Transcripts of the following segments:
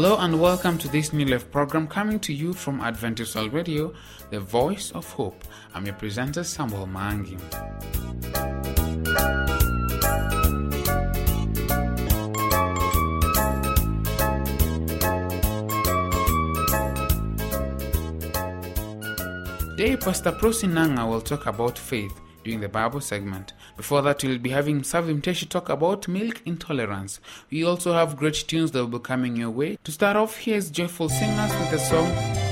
Hello and welcome to this New Life program coming to you from Adventist World Radio, the voice of hope. I'm your presenter Samuel Mangi. Today, Pastor Prosinanga will talk about faith during the Bible segment. Before that, we'll be having Savim Teshi talk about milk intolerance. We also have great tunes that will be coming your way. To start off, here's Joyful Singers with the song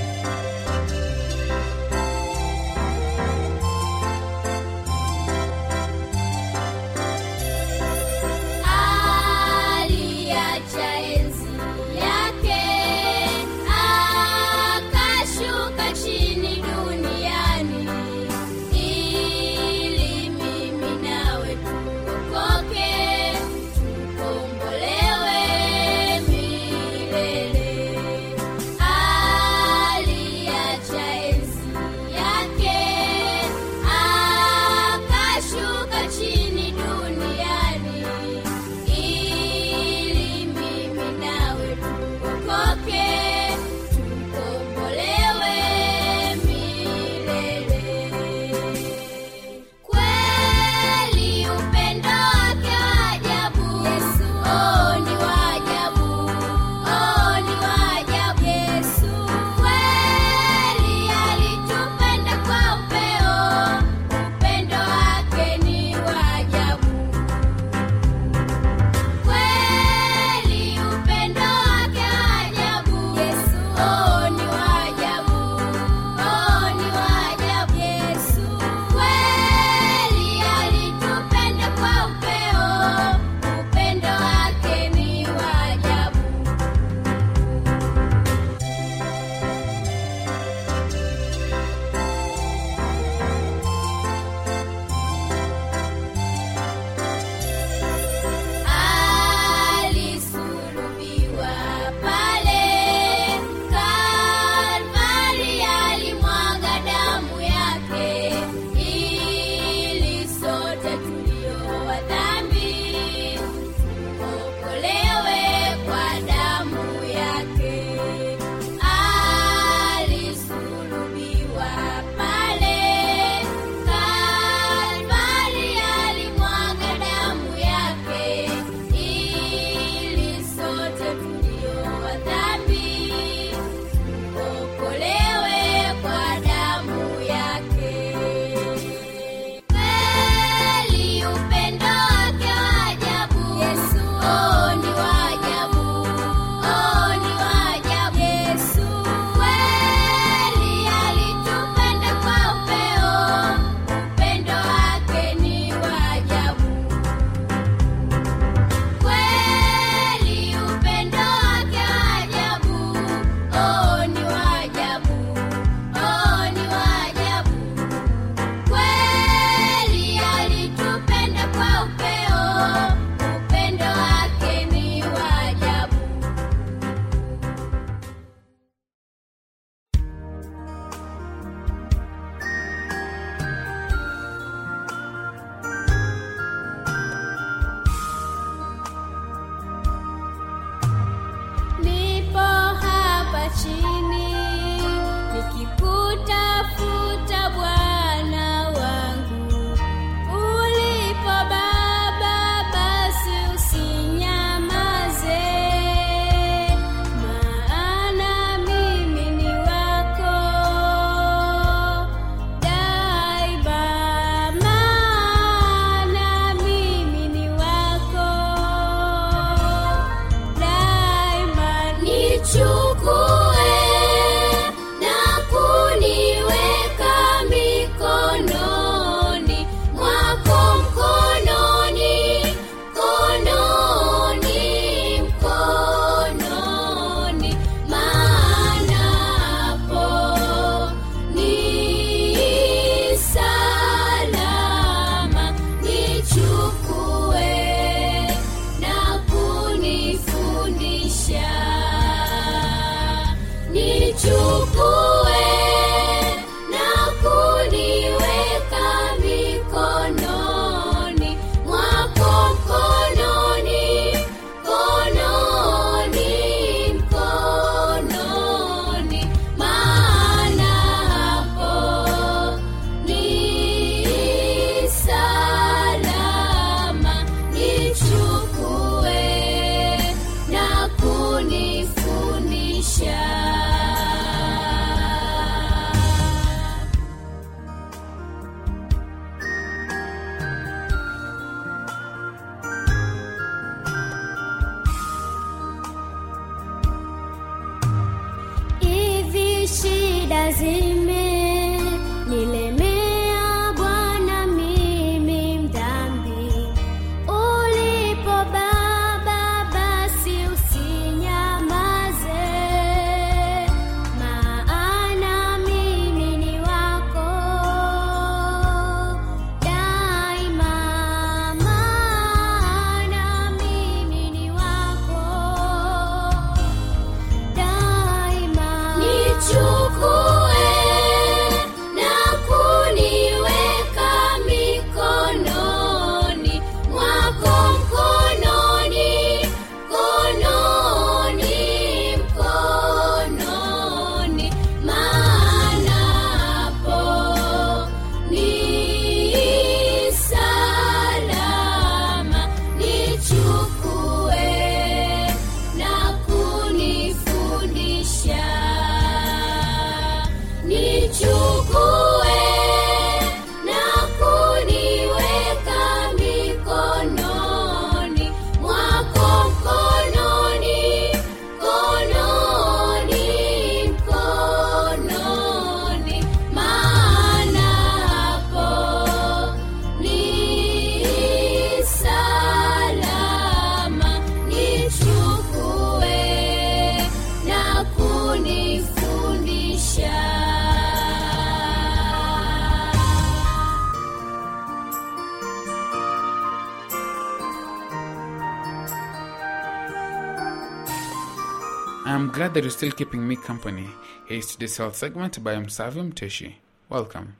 I'm glad that you're still keeping me company. Here's today's health segment by Msavim Teshi. Welcome.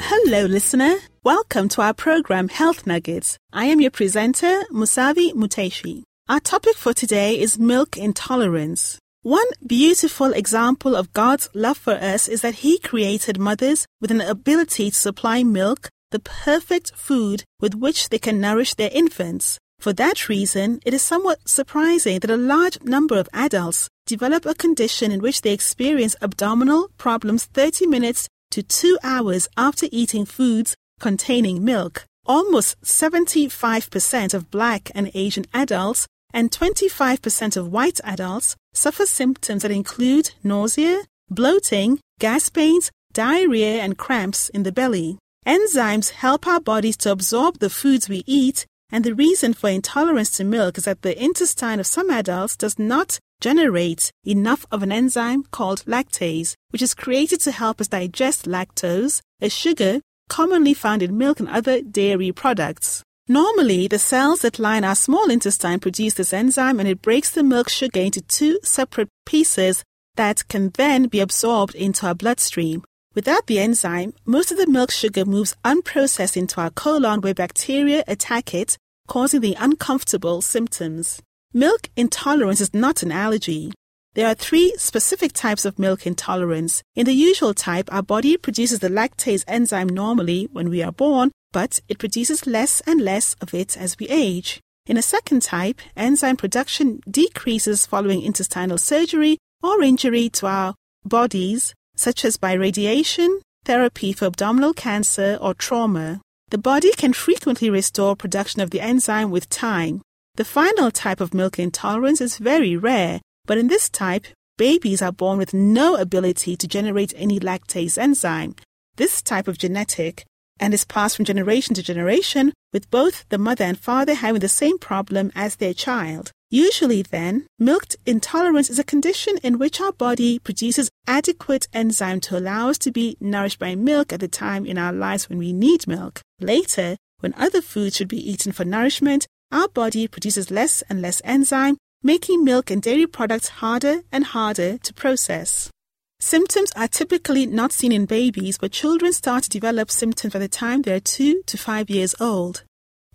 Hello, listener. Welcome to our program Health Nuggets. I am your presenter, Musavi Muteshi. Our topic for today is milk intolerance. One beautiful example of God's love for us is that He created mothers with an ability to supply milk, the perfect food with which they can nourish their infants. For that reason, it is somewhat surprising that a large number of adults develop a condition in which they experience abdominal problems 30 minutes to two hours after eating foods containing milk. Almost 75% of black and Asian adults and 25% of white adults suffer symptoms that include nausea, bloating, gas pains, diarrhea, and cramps in the belly. Enzymes help our bodies to absorb the foods we eat, and the reason for intolerance to milk is that the intestine of some adults does not generate enough of an enzyme called lactase, which is created to help us digest lactose, a sugar commonly found in milk and other dairy products. Normally, the cells that line our small intestine produce this enzyme and it breaks the milk sugar into two separate pieces that can then be absorbed into our bloodstream. Without the enzyme, most of the milk sugar moves unprocessed into our colon where bacteria attack it, causing the uncomfortable symptoms. Milk intolerance is not an allergy. There are three specific types of milk intolerance. In the usual type, our body produces the lactase enzyme normally when we are born, but it produces less and less of it as we age. In a second type, enzyme production decreases following intestinal surgery or injury to our bodies, such as by radiation, therapy for abdominal cancer, or trauma. The body can frequently restore production of the enzyme with time. The final type of milk intolerance is very rare, but in this type, babies are born with no ability to generate any lactase enzyme. This type of genetic and is passed from generation to generation, with both the mother and father having the same problem as their child. Usually, then, milk intolerance is a condition in which our body produces adequate enzyme to allow us to be nourished by milk at the time in our lives when we need milk. Later, when other foods should be eaten for nourishment, our body produces less and less enzyme, making milk and dairy products harder and harder to process. Symptoms are typically not seen in babies, but children start to develop symptoms by the time they are 2 to 5 years old.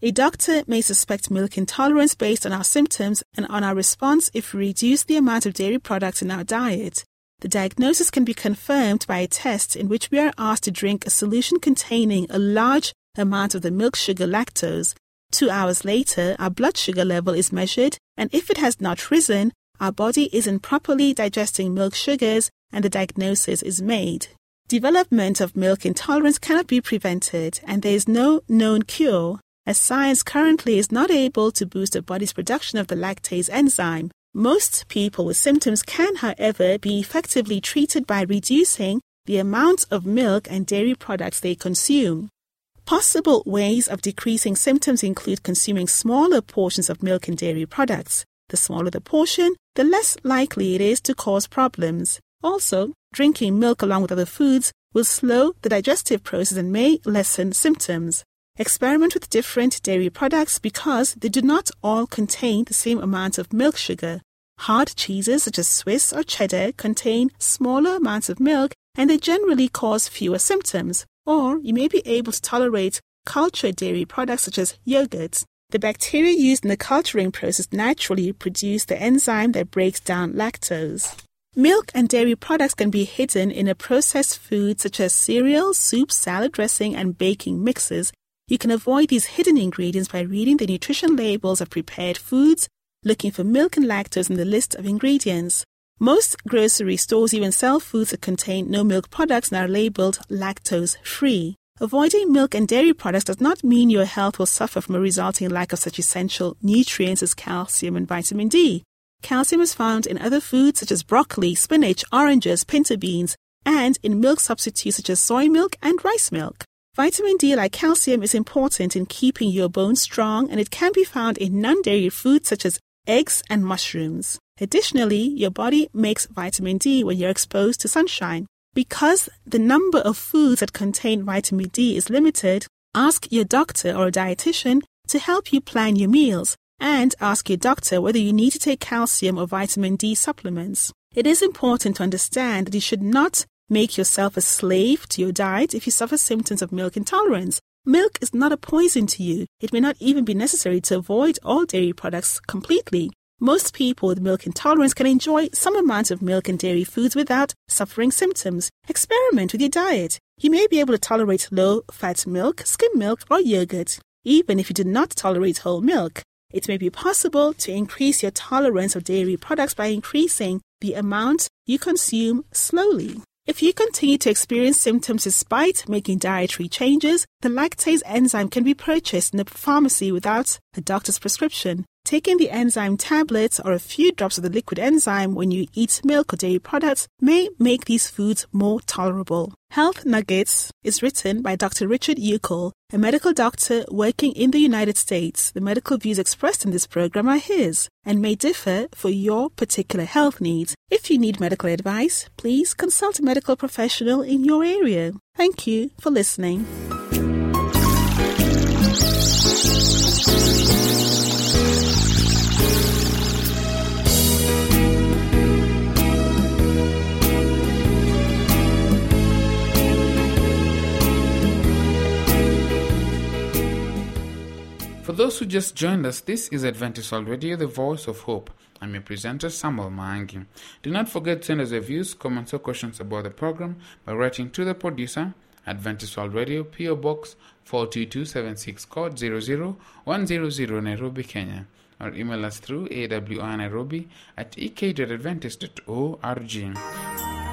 A doctor may suspect milk intolerance based on our symptoms and on our response if we reduce the amount of dairy products in our diet. The diagnosis can be confirmed by a test in which we are asked to drink a solution containing a large amount of the milk sugar lactose. Two hours later, our blood sugar level is measured, and if it has not risen, our body isn't properly digesting milk sugars and the diagnosis is made. Development of milk intolerance cannot be prevented, and there is no known cure, as science currently is not able to boost the body's production of the lactase enzyme. Most people with symptoms can, however, be effectively treated by reducing the amount of milk and dairy products they consume. Possible ways of decreasing symptoms include consuming smaller portions of milk and dairy products. The smaller the portion, the less likely it is to cause problems. Also, drinking milk along with other foods will slow the digestive process and may lessen symptoms. Experiment with different dairy products because they do not all contain the same amount of milk sugar. Hard cheeses such as Swiss or cheddar contain smaller amounts of milk and they generally cause fewer symptoms. Or you may be able to tolerate cultured dairy products such as yogurt. The bacteria used in the culturing process naturally produce the enzyme that breaks down lactose. Milk and dairy products can be hidden in a processed food such as cereal, soup, salad dressing, and baking mixes. You can avoid these hidden ingredients by reading the nutrition labels of prepared foods, looking for milk and lactose in the list of ingredients. Most grocery stores even sell foods that contain no milk products and are labeled lactose free. Avoiding milk and dairy products does not mean your health will suffer from a resulting lack of such essential nutrients as calcium and vitamin D. Calcium is found in other foods such as broccoli, spinach, oranges, pinto beans, and in milk substitutes such as soy milk and rice milk. Vitamin D, like calcium, is important in keeping your bones strong and it can be found in non dairy foods such as eggs and mushrooms. Additionally, your body makes vitamin D when you're exposed to sunshine. Because the number of foods that contain vitamin D is limited, ask your doctor or a dietitian to help you plan your meals and ask your doctor whether you need to take calcium or vitamin D supplements. It is important to understand that you should not make yourself a slave to your diet if you suffer symptoms of milk intolerance. Milk is not a poison to you. It may not even be necessary to avoid all dairy products completely. Most people with milk intolerance can enjoy some amount of milk and dairy foods without suffering symptoms. Experiment with your diet. You may be able to tolerate low fat milk, skim milk, or yogurt, even if you do not tolerate whole milk. It may be possible to increase your tolerance of dairy products by increasing the amount you consume slowly. If you continue to experience symptoms despite making dietary changes, the lactase enzyme can be purchased in a pharmacy without a doctor's prescription. Taking the enzyme tablets or a few drops of the liquid enzyme when you eat milk or dairy products may make these foods more tolerable. Health Nuggets is written by Dr. Richard Euckel, a medical doctor working in the United States. The medical views expressed in this program are his and may differ for your particular health needs. If you need medical advice, please consult a medical professional in your area. Thank you for listening. Those who just joined us, this is Adventist World Radio, the voice of hope. I'm your presenter, Samuel Maangi. Do not forget to send us your views, comments, or questions about the program by writing to the producer, Adventist World Radio, PO Box 42276, code 00100, Nairobi, Kenya. Or email us through awnairobi at ek.adventist.org.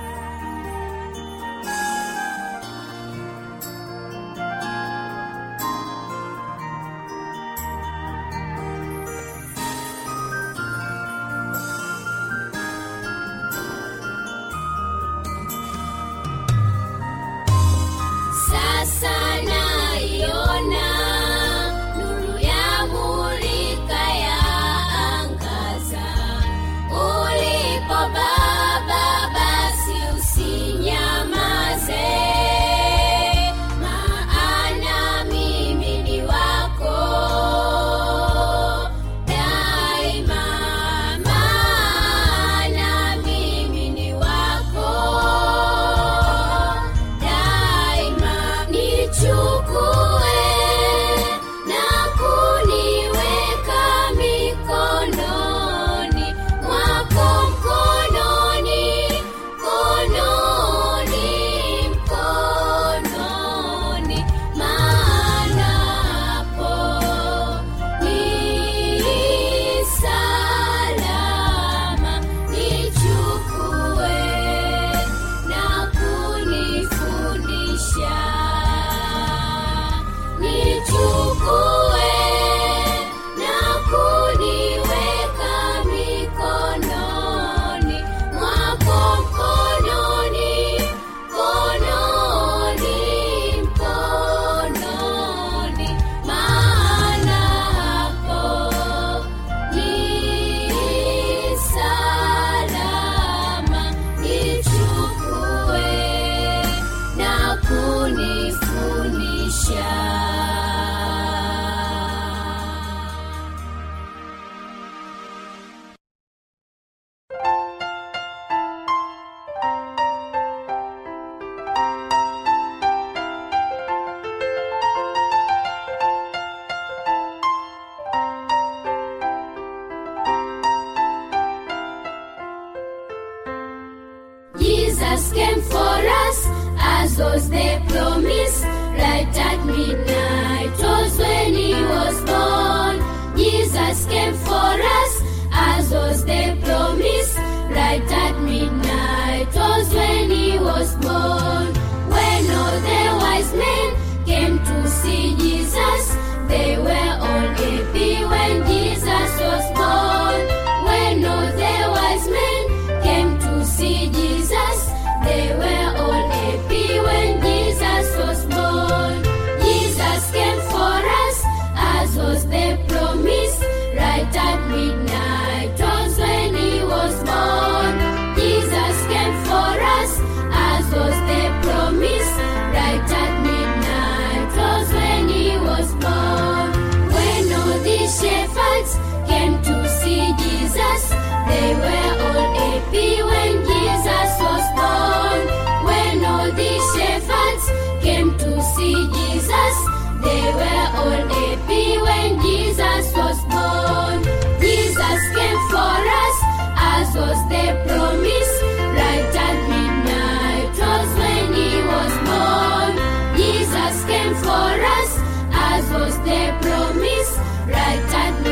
for us, as was the promise. Right at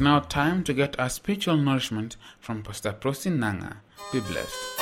It's now time to get our spiritual nourishment from Pastor Prosi Nanga. Be blessed.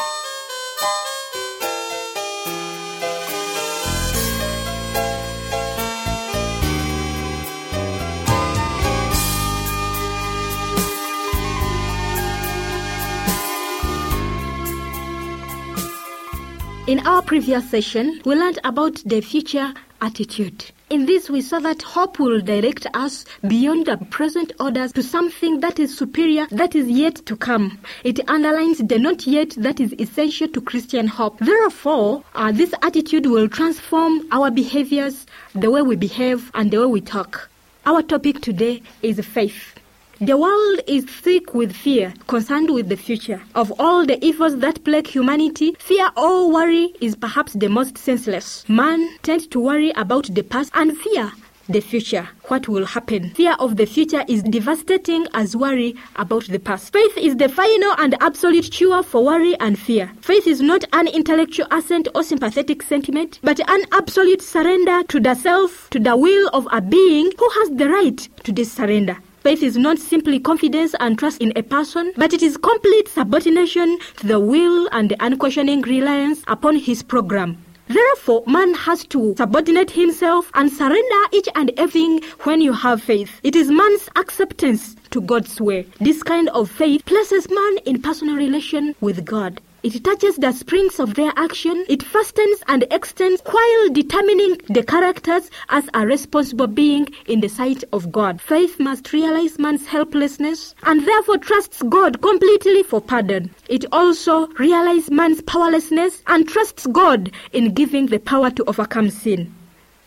In our previous session, we learned about the future attitude. In this, we saw that hope will direct us beyond the present orders to something that is superior, that is yet to come. It underlines the not yet that is essential to Christian hope. Therefore, uh, this attitude will transform our behaviors, the way we behave, and the way we talk. Our topic today is faith. The world is thick with fear, concerned with the future. Of all the evils that plague humanity, fear or worry is perhaps the most senseless. Man tends to worry about the past and fear the future, what will happen. Fear of the future is devastating as worry about the past. Faith is the final and absolute cure for worry and fear. Faith is not an intellectual assent or sympathetic sentiment, but an absolute surrender to the self, to the will of a being who has the right to this surrender. Faith is not simply confidence and trust in a person, but it is complete subordination to the will and the unquestioning reliance upon his program. Therefore, man has to subordinate himself and surrender each and everything when you have faith. It is man's acceptance to God's way. This kind of faith places man in personal relation with God. It touches the springs of their action. It fastens and extends while determining the characters as a responsible being in the sight of God. Faith must realize man's helplessness and therefore trusts God completely for pardon. It also realizes man's powerlessness and trusts God in giving the power to overcome sin.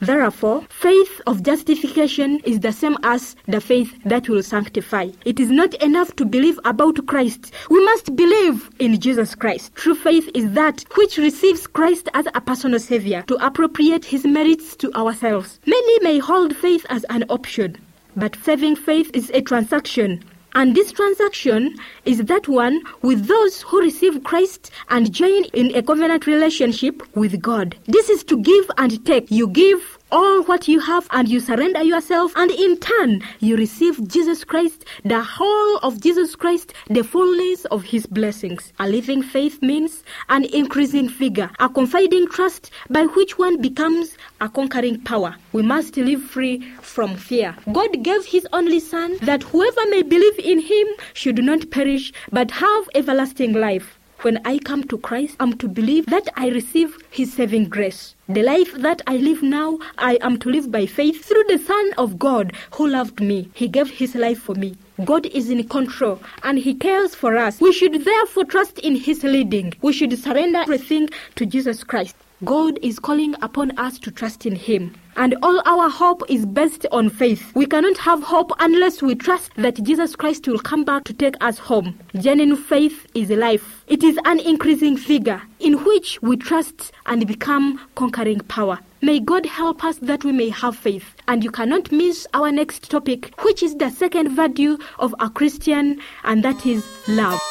Therefore, faith of justification is the same as the faith that will sanctify. It is not enough to believe about Christ. We must believe in Jesus Christ. True faith is that which receives Christ as a personal savior to appropriate his merits to ourselves. Many may hold faith as an option, but saving faith is a transaction. And this transaction is that one with those who receive Christ and join in a covenant relationship with God. This is to give and take. You give all what you have and you surrender yourself, and in turn, you receive Jesus Christ, the whole of Jesus Christ, the fullness of his blessings. A living faith means an increasing figure, a confiding trust by which one becomes a conquering power. We must live free from fear. God gave his only Son that whoever may believe in him should not perish but have everlasting life. When I come to Christ, I'm to believe that I receive His saving grace. The life that I live now, I am to live by faith through the Son of God who loved me. He gave His life for me. God is in control and He cares for us. We should therefore trust in His leading. We should surrender everything to Jesus Christ. God is calling upon us to trust in Him. And all our hope is based on faith. We cannot have hope unless we trust that Jesus Christ will come back to take us home. Genuine faith is life. It is an increasing figure in which we trust and become conquering power. May God help us that we may have faith. And you cannot miss our next topic, which is the second virtue of a Christian, and that is love.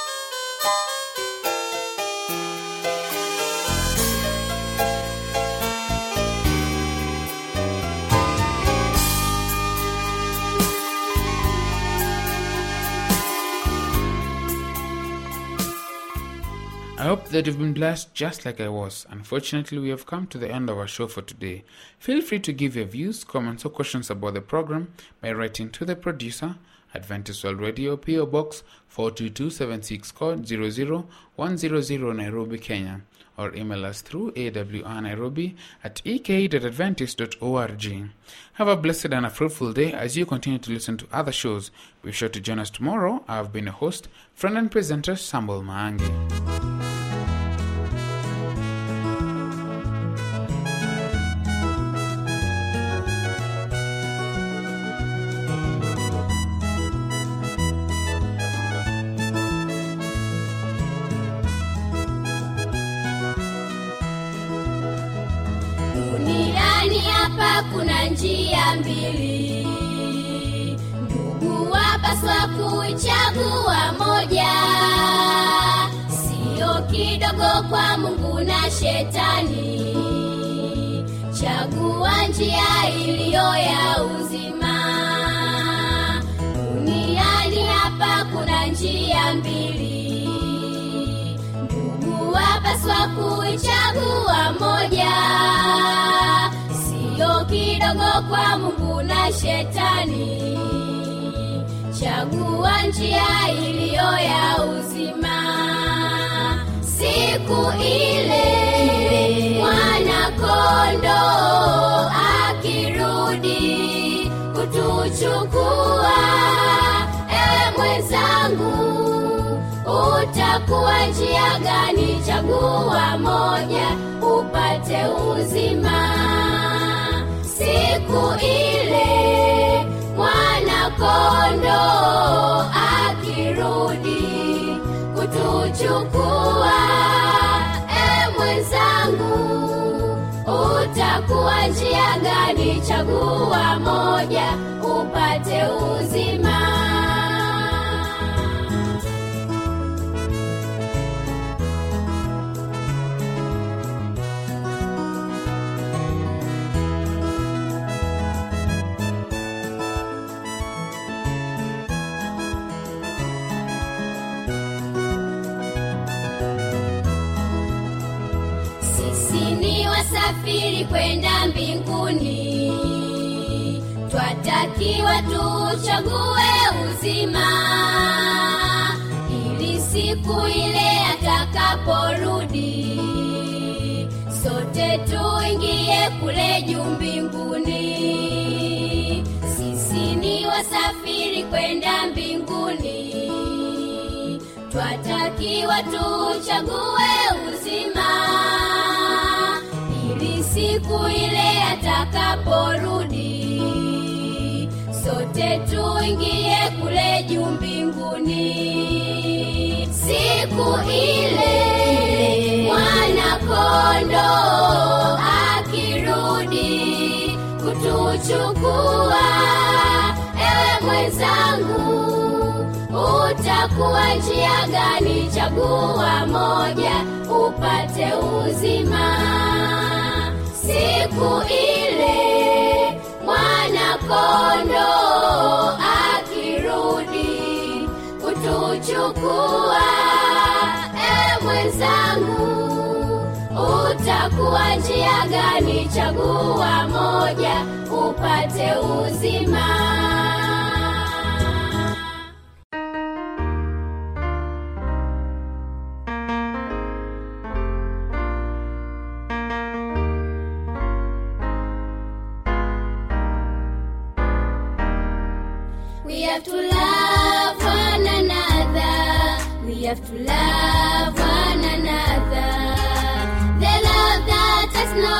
That you've been blessed just like I was. Unfortunately, we have come to the end of our show for today. Feel free to give your views, comments, or questions about the program by writing to the producer, Adventist World Radio, PO Box 42276 code 00100 Nairobi, Kenya, or email us through awnairobi at ek.adventist.org. Have a blessed and a fruitful day as you continue to listen to other shows. Be sure to join us tomorrow. I've been a host, friend and presenter Sambal Maangi. Shetani. Chagua njia iliyo ya uzima. Duniani hapa kuna njia mbili, ndugu wapaswa kuichagua moja, siyo kidogo kwa Mungu na Shetani. Chagua njia iliyo ya uzima. Siku ile kondoo ewe mwenzangu, utakuwa njia gani? Chagua moja upate uzima. Siku ile mwana kondoo akirudi kutuchukua, e mwenzangu, utakuwa njia gani? Chagua moja upate uzima. Wasafiri kwenda mbinguni, twatakiwa tuchague uzima, ili siku ile atakaporudi, sote tuingie kule juu mbinguni. Sisi ni wasafiri kwenda mbinguni, twatakiwa tuchague uzima, siku ile atakaporudi, sote tuingie kule juu mbinguni. Siku ile mwanakondo akirudi kutuchukua, ewe mwenzangu, utakuwa njia gani? Chagua moja upate uzima. Siku ile mwana kondo akirudi kutuchukua, e mwenzangu, utakuwa njia gani? Chagua moja upate uzima. We have to love one another. We have to love one another. The love that has no